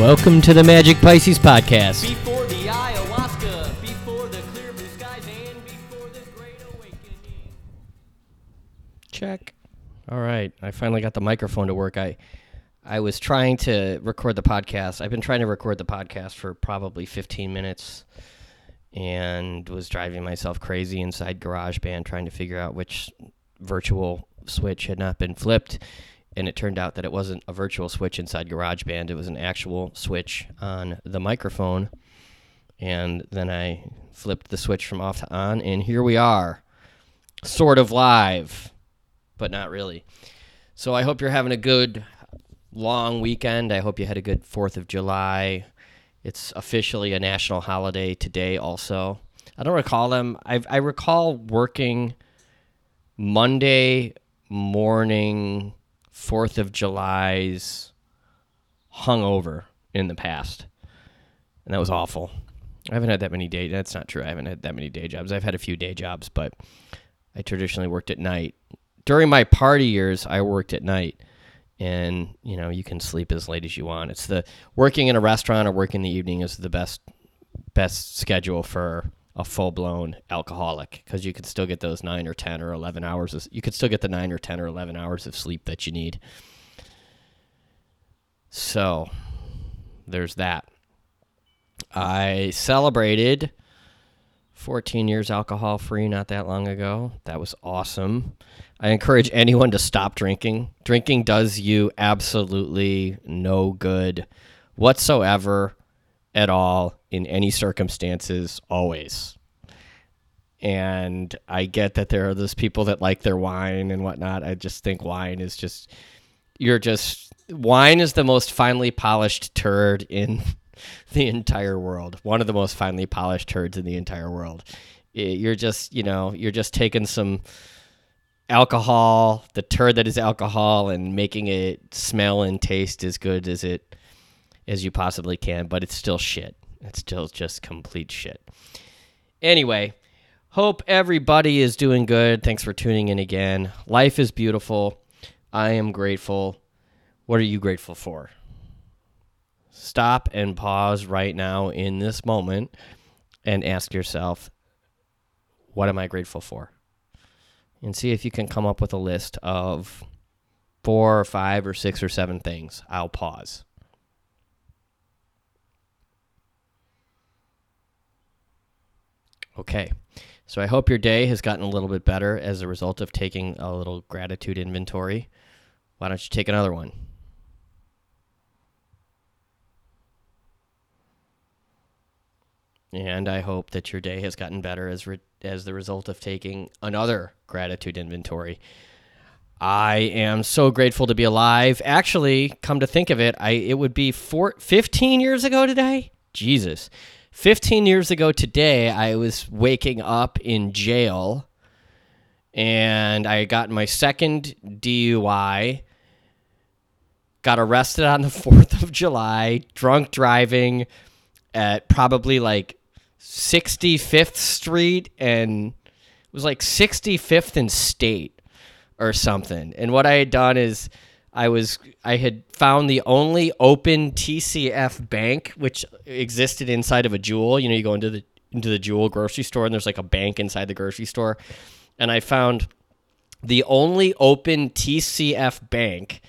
Welcome to the Magic Pisces podcast. Before the ayahuasca, before the clear blue skies, and before the great awakening. Check. All right, I finally got the microphone to work. I I was trying to record the podcast. I've been trying to record the podcast for probably 15 minutes and was driving myself crazy inside GarageBand trying to figure out which virtual switch had not been flipped. And it turned out that it wasn't a virtual switch inside GarageBand, it was an actual switch on the microphone. And then I flipped the switch from off to on, and here we are, sort of live, but not really. So I hope you're having a good long weekend. I hope you had a good 4th of July. It's officially a national holiday today, also. I don't recall them. I, I recall working Monday morning, 4th of July's hungover in the past. And that was awful. I haven't had that many day. That's not true. I haven't had that many day jobs. I've had a few day jobs, but I traditionally worked at night. During my party years, I worked at night and you know you can sleep as late as you want. It's the working in a restaurant or working in the evening is the best best schedule for a full blown alcoholic because you can still get those nine or ten or eleven hours. Of, you could still get the nine or ten or eleven hours of sleep that you need. So there's that. I celebrated 14 years alcohol free not that long ago. That was awesome. I encourage anyone to stop drinking. Drinking does you absolutely no good whatsoever at all in any circumstances, always. And I get that there are those people that like their wine and whatnot. I just think wine is just, you're just, wine is the most finely polished turd in the entire world. One of the most finely polished turds in the entire world. You're just, you know, you're just taking some alcohol, the turd that is alcohol, and making it smell and taste as good as it as you possibly can. But it's still shit. It's still just complete shit. Anyway, hope everybody is doing good. Thanks for tuning in again. Life is beautiful. I am grateful. What are you grateful for? stop and pause right now in this moment and ask yourself, what am I grateful for? And see if you can come up with a list of four or five or six or seven things. I'll pause. Okay. So I hope your day has gotten a little bit better as a result of taking a little gratitude inventory. Why don't you take another one? And I hope that your day has gotten better as re- as the result of taking another gratitude inventory. I am so grateful to be alive. Actually, come to think of it, I it would be four, 15 years ago today. Jesus. 15 years ago today, I was waking up in jail and I got my second DUI. Got arrested on the 4th of July, drunk driving at probably like 65th Street and it was like 65th and State or something. And what I had done is I was I had found the only open TCF bank which existed inside of a Jewel. You know, you go into the into the Jewel grocery store and there's like a bank inside the grocery store. And I found the only open TCF bank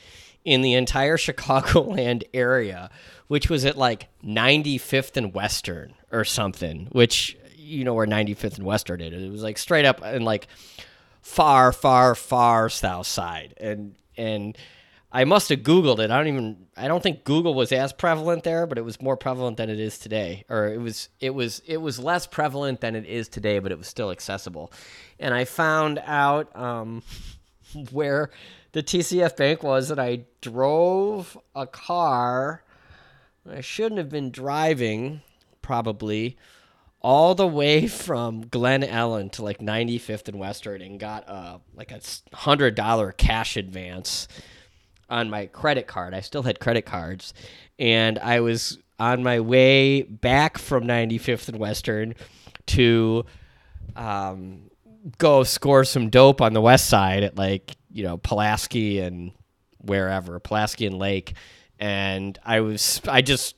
in the entire Chicagoland area, which was at like 95th and Western or something, which you know where 95th and Western is. It was like straight up and like far, far, far south side. And and I must have Googled it. I don't even I don't think Google was as prevalent there, but it was more prevalent than it is today. Or it was it was it was less prevalent than it is today, but it was still accessible. And I found out um, where the TCF bank was, and I drove a car. I shouldn't have been driving probably all the way from Glen Ellyn to like 95th and Western and got a like a hundred dollar cash advance on my credit card. I still had credit cards, and I was on my way back from 95th and Western to um, go score some dope on the west side at like you know Pulaski and wherever Pulaski and Lake, and I was I just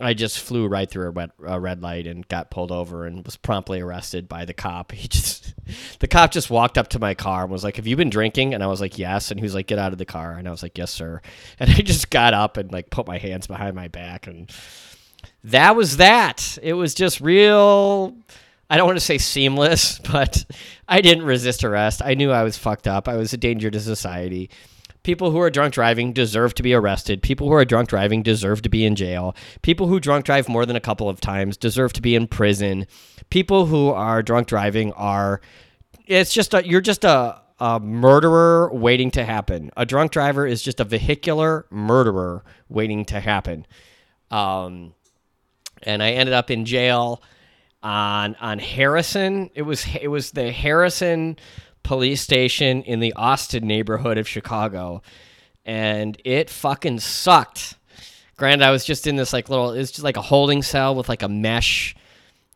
I just flew right through a red, a red light and got pulled over and was promptly arrested by the cop. He just, the cop just walked up to my car and was like, "Have you been drinking?" And I was like, "Yes." And he was like, "Get out of the car." And I was like, "Yes, sir." And I just got up and like put my hands behind my back and that was that. It was just real. I don't want to say seamless, but I didn't resist arrest. I knew I was fucked up. I was a danger to society. People who are drunk driving deserve to be arrested. People who are drunk driving deserve to be in jail. People who drunk drive more than a couple of times deserve to be in prison. People who are drunk driving are it's just a you're just a a murderer waiting to happen. A drunk driver is just a vehicular murderer waiting to happen. Um and I ended up in jail on on Harrison. It was it was the Harrison police station in the Austin neighborhood of Chicago, and it fucking sucked. Granted, I was just in this like little. It's just like a holding cell with like a mesh,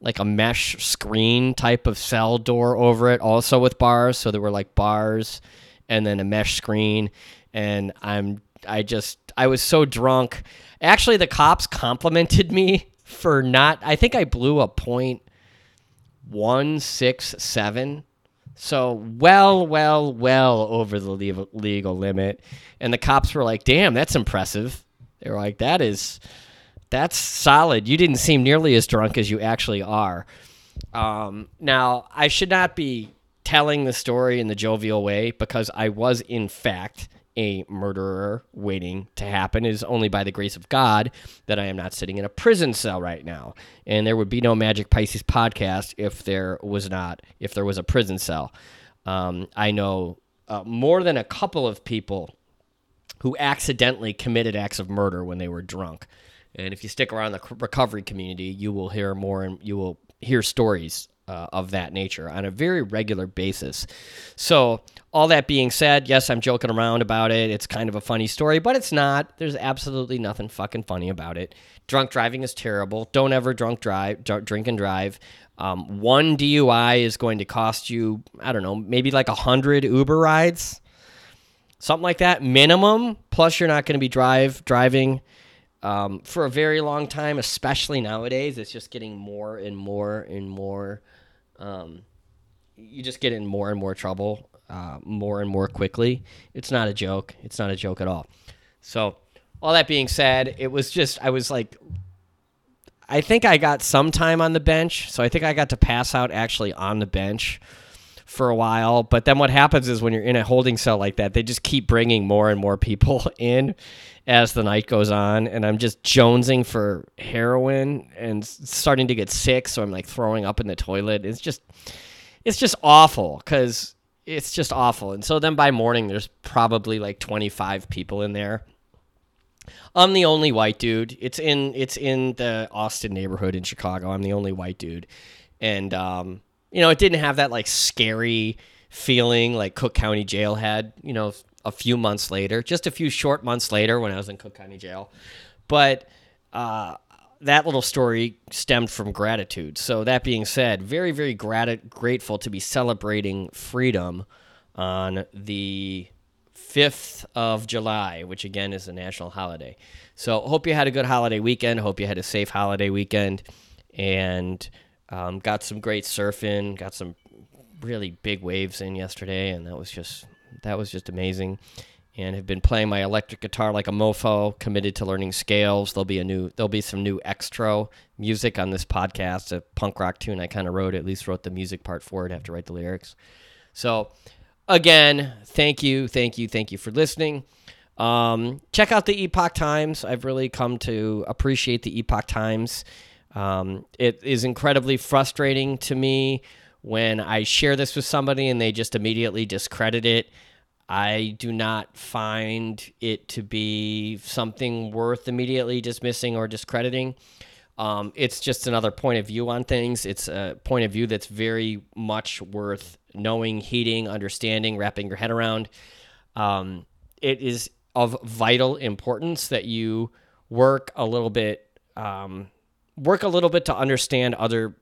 like a mesh screen type of cell door over it, also with bars. So there were like bars, and then a mesh screen. And I'm I just I was so drunk. Actually, the cops complimented me for not. I think I blew a point one six seven. So well, well, well over the legal, limit. And the cops were like, "Damn, that's impressive." They were like, "That is, that's solid. You didn't seem nearly as drunk as you actually are." Um, now, I should not be telling the story in the jovial way because I was, in fact, a murderer waiting to happen. It is only by the grace of God that I am not sitting in a prison cell right now. And there would be no Magic Pisces podcast if there was not, if there was a prison cell. Um, I know uh, more than a couple of people who accidentally committed acts of murder when they were drunk. And if you stick around the recovery community, you will hear more and you will hear stories uh, of that nature on a very regular basis. So, all that being said, yes, I'm joking around about it. It's kind of a funny story, but it's not. There's absolutely nothing fucking funny about it. Drunk driving is terrible. Don't ever drunk drive, dr- drink and drive. Um, one DUI is going to cost you, I don't know, maybe like a hundred Uber rides, something like that, minimum. Plus, you're not going to be drive driving um, for a very long time, especially nowadays. It's just getting more and more and more. Um, you just get in more and more trouble, uh, more and more quickly. It's not a joke. It's not a joke at all. So, all that being said, it was just I was like, I think I got some time on the bench, so I think I got to pass out actually on the bench for a while. But then what happens is when you're in a holding cell like that, they just keep bringing more and more people in as the night goes on. And I'm just jonesing for heroin and starting to get sick. So I'm like throwing up in the toilet. It's just, it's just awful because it's just awful. And so then by morning, there's probably like 25 people in there. I'm the only white dude. It's in it's in the Austin neighborhood in Chicago. I'm the only white dude, and um, you know, it didn't have that like scary feeling like Cook County Jail had. You know, a few months later, just a few short months later, when I was in Cook County Jail, but uh, that little story stemmed from gratitude. So that being said, very very grat- grateful to be celebrating freedom on the 5th of July, which again is a national holiday. So, hope you had a good holiday weekend. Hope you had a safe holiday weekend and um, got some great surfing, got some really big waves in yesterday, and that was just that was just amazing. And have been playing my electric guitar like a mofo. Committed to learning scales. There'll be a new there'll be some new extra music on this podcast. A punk rock tune I kind of wrote. At least wrote the music part for it. Have to write the lyrics. So again, thank you, thank you, thank you for listening. Um, check out the Epoch Times. I've really come to appreciate the Epoch Times. Um, it is incredibly frustrating to me when I share this with somebody and they just immediately discredit it. I do not find it to be something worth immediately dismissing or discrediting. Um, it's just another point of view on things. It's a point of view that's very much worth knowing, heeding, understanding, wrapping your head around. Um, it is of vital importance that you work a little bit, um, work a little bit to understand other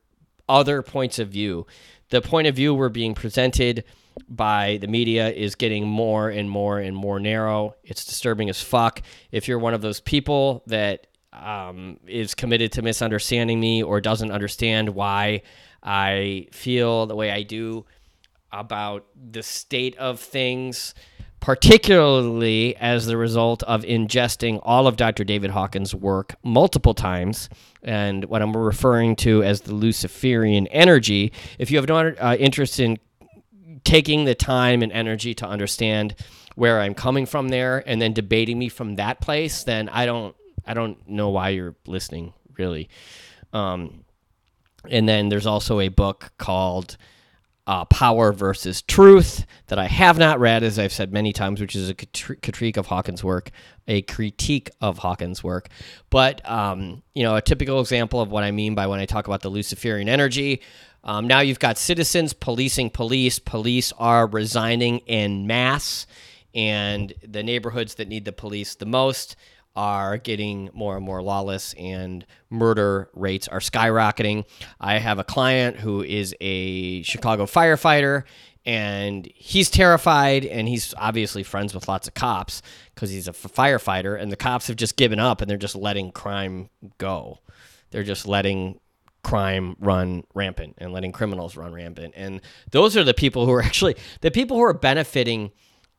other points of view. The point of view we're being presented by the media is getting more and more and more narrow. It's disturbing as fuck. If you're one of those people that um, is committed to misunderstanding me or doesn't understand why I feel the way I do about the state of things, particularly as the result of ingesting all of Dr. David Hawkins' work multiple times. And what I'm referring to as the Luciferian energy. If you have no uh, interest in taking the time and energy to understand where I'm coming from there and then debating me from that place, then I don't I don't know why you're listening really. Um, and then there's also a book called uh, Power versus Truth that I have not read, as I've said many times, which is a critique of Hawkins' work, a critique of Hawkins' work. But, um, you know, a typical example of what I mean by when I talk about the Luciferian energy. Um, now you've got citizens policing police. Police are resigning in mass, and the neighborhoods that need the police the most are getting more and more lawless and murder rates are skyrocketing. I have a client who is a Chicago firefighter and he's terrified and he's obviously friends with lots of cops because he's a firefighter and the cops have just given up and they're just letting crime go. They're just letting crime run rampant and letting criminals run rampant. And those are the people who are actually the people who are benefiting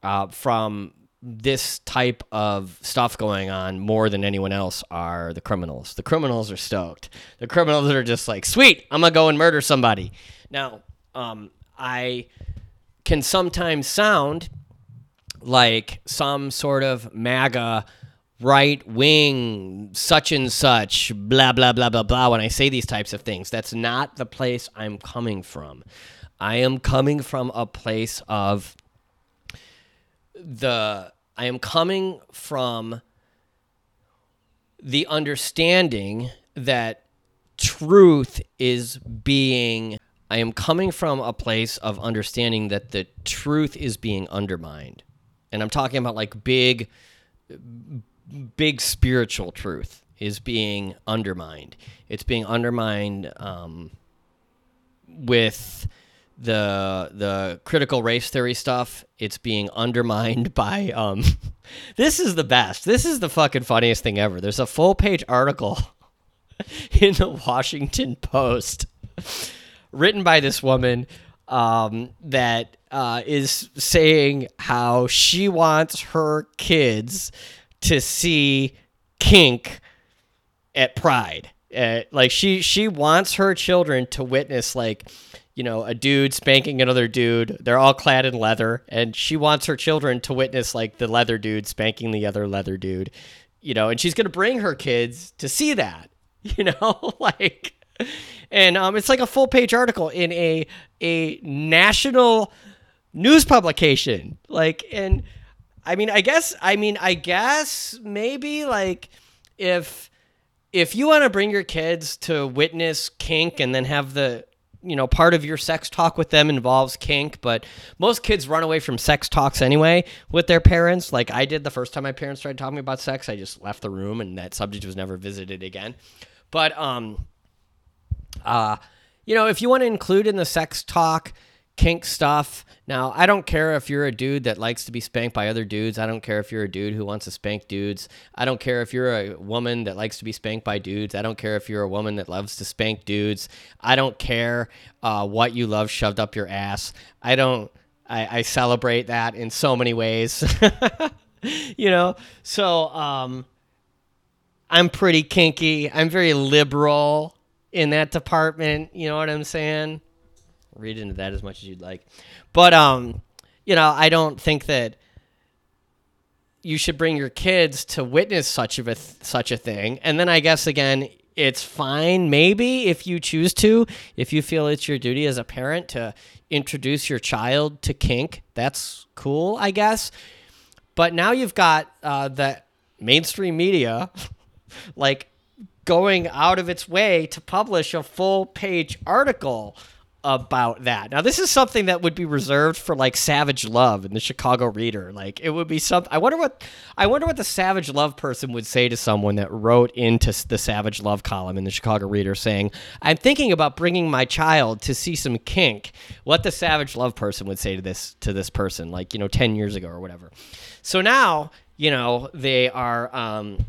uh, from this type of stuff going on more than anyone else are the criminals. The criminals are stoked. The criminals are just like, sweet, I'm gonna go and murder somebody. Now, um, I can sometimes sound like some sort of MAGA right wing, such and such, blah, blah, blah, blah, blah, when I say these types of things. That's not the place I'm coming from. I am coming from a place of the I am coming from the understanding that truth is being I am coming from a place of understanding that the truth is being undermined. And I'm talking about like big big spiritual truth is being undermined. It's being undermined um, with the the critical race theory stuff it's being undermined by um this is the best. This is the fucking funniest thing ever. There's a full page article in the washington post written by this woman um that uh is saying how she wants her kids to see kink at pride. Uh, like she she wants her children to witness like you know, a dude spanking another dude. They're all clad in leather, and she wants her children to witness like the leather dude spanking the other leather dude. You know, and she's gonna bring her kids to see that. You know, like, and um, it's like a full page article in a a national news publication. Like, and I mean, I guess, I mean, I guess maybe like if if you want to bring your kids to witness kink and then have the you know, part of your sex talk with them involves kink, but most kids run away from sex talks anyway with their parents. Like I did the first time my parents tried talking about sex, I just left the room and that subject was never visited again. But um uh you know, if you want to include in the sex talk kink stuff. Now, I don't care if you're a dude that likes to be spanked by other dudes. I don't care if you're a dude who wants to spank dudes. I don't care if you're a woman that likes to be spanked by dudes. I don't care if you're a woman that loves to spank dudes. I don't care uh, what you love shoved up your ass. I don't. I, I celebrate that in so many ways. you know, so um, I'm pretty kinky. I'm very liberal in that department. You know what I'm saying? Read into that as much as you'd like. But um, you know, I don't think that you should bring your kids to witness such of a th- such a thing. And then I guess again, it's fine maybe if you choose to, if you feel it's your duty as a parent to introduce your child to kink. That's cool, I guess. But now you've got uh, the mainstream media, like going out of its way to publish a full page article about that. Now, this is something that would be reserved for like Savage Love in the Chicago Reader. Like, it would be something. I wonder what I wonder what the Savage Love person would say to someone that wrote into the Savage Love column in the Chicago Reader saying, "I'm thinking about bringing my child to see some kink." What the Savage Love person would say to this to this person, like you know, ten years ago or whatever. So now, you know, they are. Um,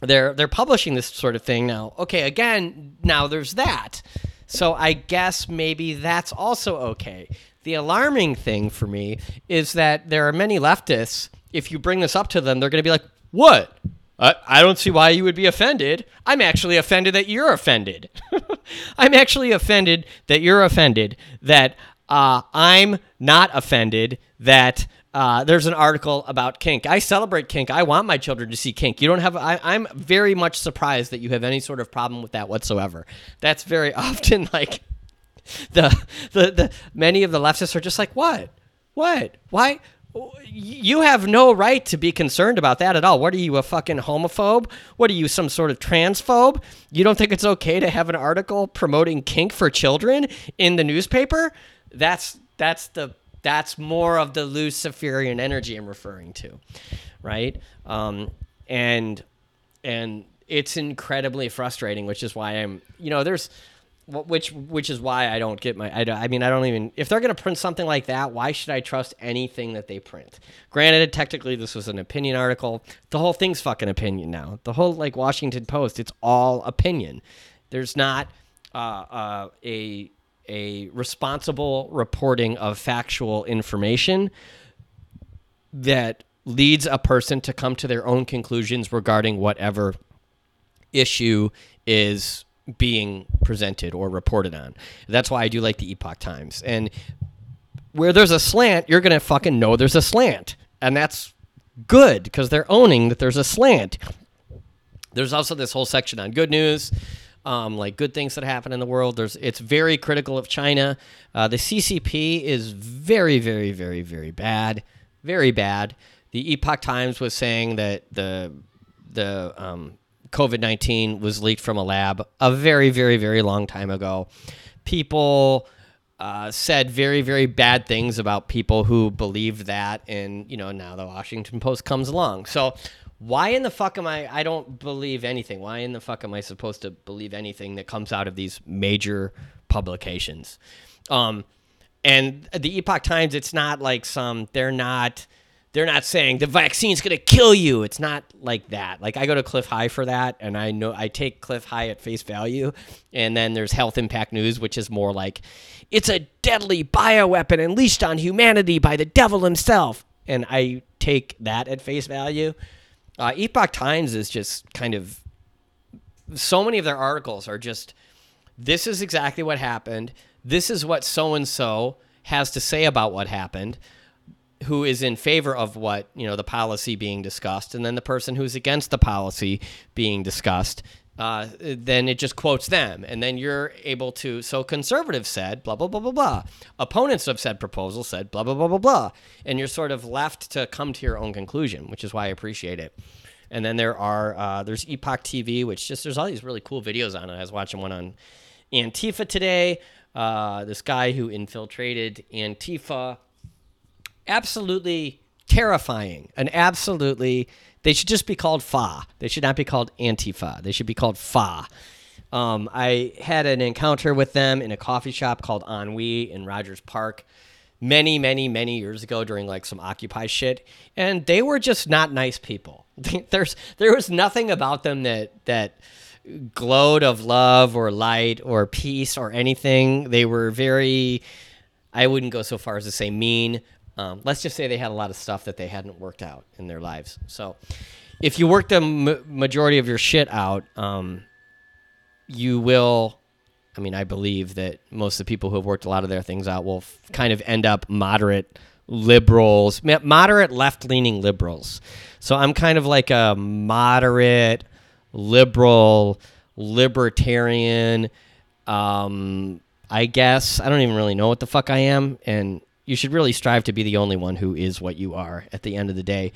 they're they're publishing this sort of thing now. Okay, again, now there's that. So I guess maybe that's also okay. The alarming thing for me is that there are many leftists. If you bring this up to them, they're going to be like, "What? I, don't see why you would be offended. I'm actually offended that you're offended. I'm actually offended that you're offended. That uh, I'm not offended that uh, there's an article about kink. I celebrate kink. I want my children to see kink. You don't have. I, I'm very much surprised that you have any sort of problem with that whatsoever. That's very often like the the the many of the leftists are just like what what why you have no right to be concerned about that at all. What are you, a fucking homophobe? What are you, some sort of transphobe? You don't think it's okay to have an article promoting kink for children in the newspaper? That's that's the that's more of the Luciferian energy I'm referring to, right? Um, and and it's incredibly frustrating, which is why I'm, you know, there's which which is why I don't get my I, I mean I don't even if they're going to print something like that why should I trust anything that they print? Granted technically this was an opinion article. The whole thing's fucking opinion now. The whole like Washington Post it's all opinion. There's not uh, uh, a a responsible reporting of factual information that leads a person to come to their own conclusions regarding whatever issue is being presented or reported on. That's why I do like the Epoch Times. And where there's a slant, you're going to fucking know there's a slant. And that's good because they're owning that there's a slant. There's also this whole section on good news. Um, like good things that happen in the world. There's it's very critical of China. Uh, the CCP is very, very, very, very bad, very bad. The Epoch Times was saying that the the um, COVID nineteen was leaked from a lab a very, very, very long time ago. People uh, said very, very bad things about people who believed that, and you know now the Washington Post comes along. So why in the fuck am I? I don't believe anything. Why in the fuck am I supposed to believe anything that comes out of these major publications? Um, and the Epoch Times, it's not like some. They're not. They're not saying the vaccine's gonna kill you. It's not like that. Like I go to Cliff High for that, and I know I take Cliff High at face value. And then there's Health Impact News, which is more like it's a deadly bioweapon unleashed on humanity by the devil himself. And I take that at face value. Uh, Epoch Times is just kind of so many of their articles are just this is exactly what happened. This is what so and so has to say about what happened, who is in favor of what, you know, the policy being discussed, and then the person who's against the policy being discussed. Uh, then it just quotes them, and then you're able to. So conservatives said blah blah blah blah blah. Opponents of said proposal said blah blah blah blah blah, and you're sort of left to come to your own conclusion, which is why I appreciate it. And then there are uh, there's Epoch TV, which just there's all these really cool videos on it. I was watching one on Antifa today. Uh, this guy who infiltrated Antifa, absolutely terrifying, and absolutely they should just be called FA. They should not be called Antifa. They should be called FA. Um, I had an encounter with them in a coffee shop called Ennui in Rogers Park many, many, many years ago during like some Occupy shit, and they were just not nice people. There's there was nothing about them that that glowed of love or light or peace or anything. They were very, I wouldn't go so far as to say mean. Um, let's just say they had a lot of stuff that they hadn't worked out in their lives. So, if you work the m- majority of your shit out, um, you will I mean, I believe that most of the people who have worked a lot of their things out will f- kind of end up moderate liberals, moderate left leaning liberals. So I'm kind of like a moderate liberal, libertarian. Um, I guess I don't even really know what the fuck I am, and you should really strive to be the only one who is what you are at the end of the day.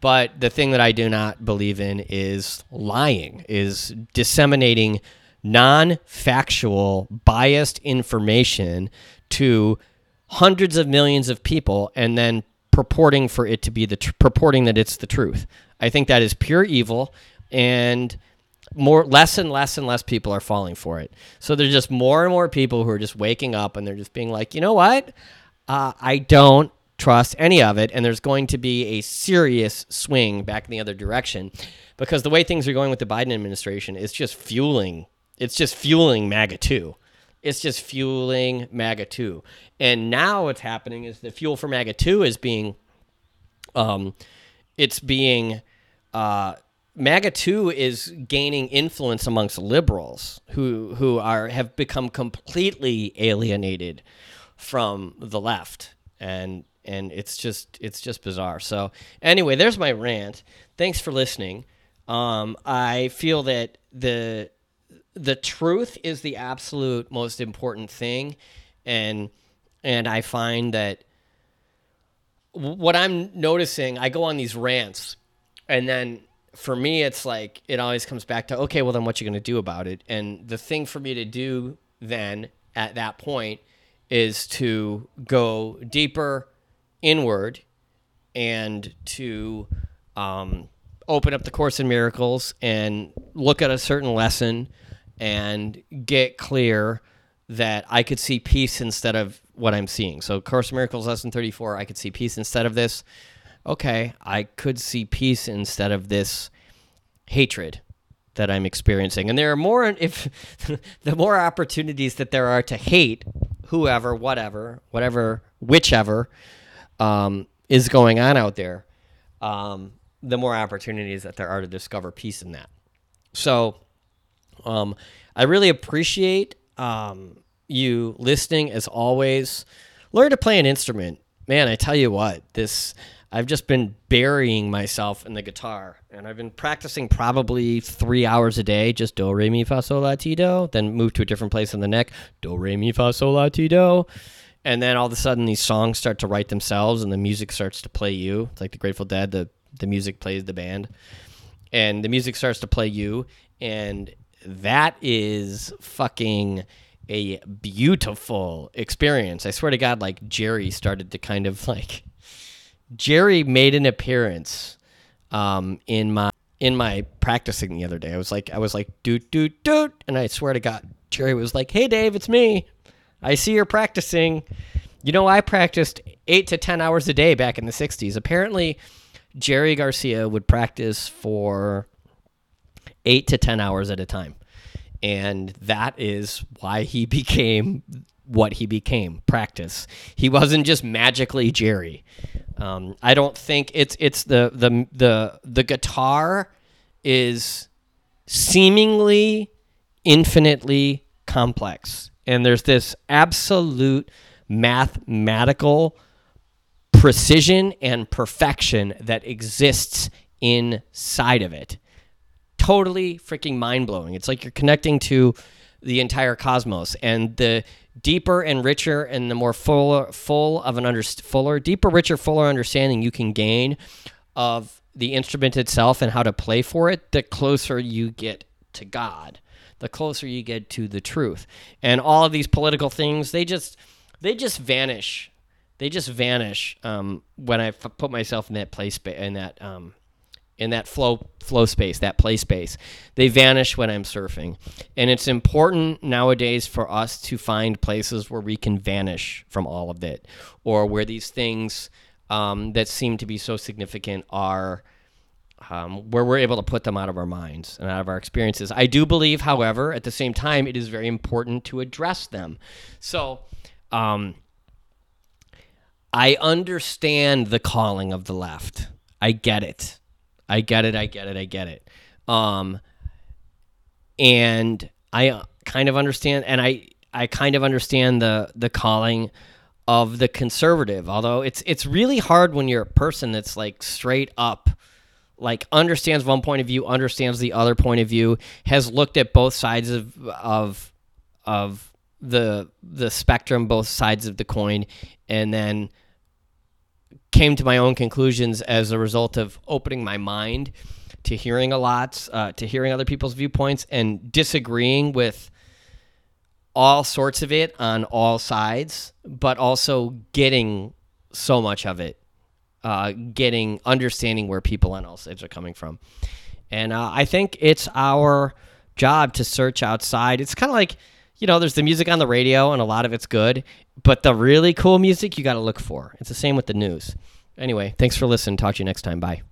But the thing that I do not believe in is lying, is disseminating non-factual, biased information to hundreds of millions of people, and then purporting for it to be the tr- purporting that it's the truth. I think that is pure evil, and more less and less and less people are falling for it. So there's just more and more people who are just waking up and they're just being like, you know what? Uh, I don't trust any of it, and there's going to be a serious swing back in the other direction because the way things are going with the Biden administration is just fueling. It's just fueling MAGA two. It's just fueling MAGA two, and now what's happening is the fuel for MAGA two is being, um, it's being, uh, MAGA two is gaining influence amongst liberals who who are have become completely alienated from the left and and it's just it's just bizarre. So anyway, there's my rant. Thanks for listening. Um, I feel that the the truth is the absolute most important thing, and and I find that what I'm noticing, I go on these rants, and then for me, it's like it always comes back to okay, well then what you gonna do about it? And the thing for me to do then at that point is to go deeper inward and to um, open up the course in miracles and look at a certain lesson and get clear that I could see peace instead of what I'm seeing. So, Course in Miracles, lesson 34, I could see peace instead of this. Okay, I could see peace instead of this hatred that I'm experiencing. And there are more, if the more opportunities that there are to hate whoever, whatever, whatever, whichever um, is going on out there, um, the more opportunities that there are to discover peace in that. So, um, I really appreciate um, you listening as always. Learn to play an instrument. Man, I tell you what, this I've just been burying myself in the guitar, and I've been practicing probably three hours a day, just do re mi fa sol la ti do, then move to a different place in the neck, do re mi fa sol la ti do, and then all of a sudden these songs start to write themselves, and the music starts to play you. It's like the Grateful Dead, the the music plays the band, and the music starts to play you, and that is fucking a beautiful experience. I swear to God, like Jerry started to kind of like Jerry made an appearance um, in my in my practicing the other day. I was like, I was like, doot doot doot, and I swear to God, Jerry was like, "Hey, Dave, it's me. I see you're practicing." You know, I practiced eight to ten hours a day back in the '60s. Apparently, Jerry Garcia would practice for eight to ten hours at a time, and that is why he became what he became. Practice. He wasn't just magically Jerry. Um, I don't think it's it's the the the the guitar is seemingly infinitely complex, and there's this absolute mathematical precision and perfection that exists inside of it. Totally freaking mind blowing. It's like you're connecting to the entire cosmos, and the deeper and richer and the more full full of an under fuller deeper richer fuller understanding you can gain of the instrument itself and how to play for it the closer you get to god the closer you get to the truth. And all of these political things they just they just vanish. They just vanish um, when I f- put myself in that place in that um, in that flow flow space, that play space. They vanish when I'm surfing. And it's important nowadays for us to find places where we can vanish from all of it or where these things um, that seem to be so significant are um, where we're able to put them out of our minds and out of our experiences. I do believe, however, at the same time, it is very important to address them. So, um, I understand the calling of the left. I get it. I get it. I get it. I get it. Um, and I uh, kind of understand, and I I kind of understand the the calling of the conservative. Although it's it's really hard when you're a person that's like straight up like understands one point of view, understands the other point of view, has looked at both sides of of of the the spectrum, both sides of the coin, and then came to my own conclusions as a result of opening my mind to hearing a lot, uh, to hearing other people's viewpoints, and disagreeing with all sorts of it on all sides, but also getting so much of it, uh, getting understanding where people on all sides are coming from. And uh, I think it's our job to search outside. It's kind of like, you know, there's the music on the radio, and a lot of it's good, but the really cool music you got to look for. It's the same with the news. Anyway, thanks for listening. Talk to you next time. Bye.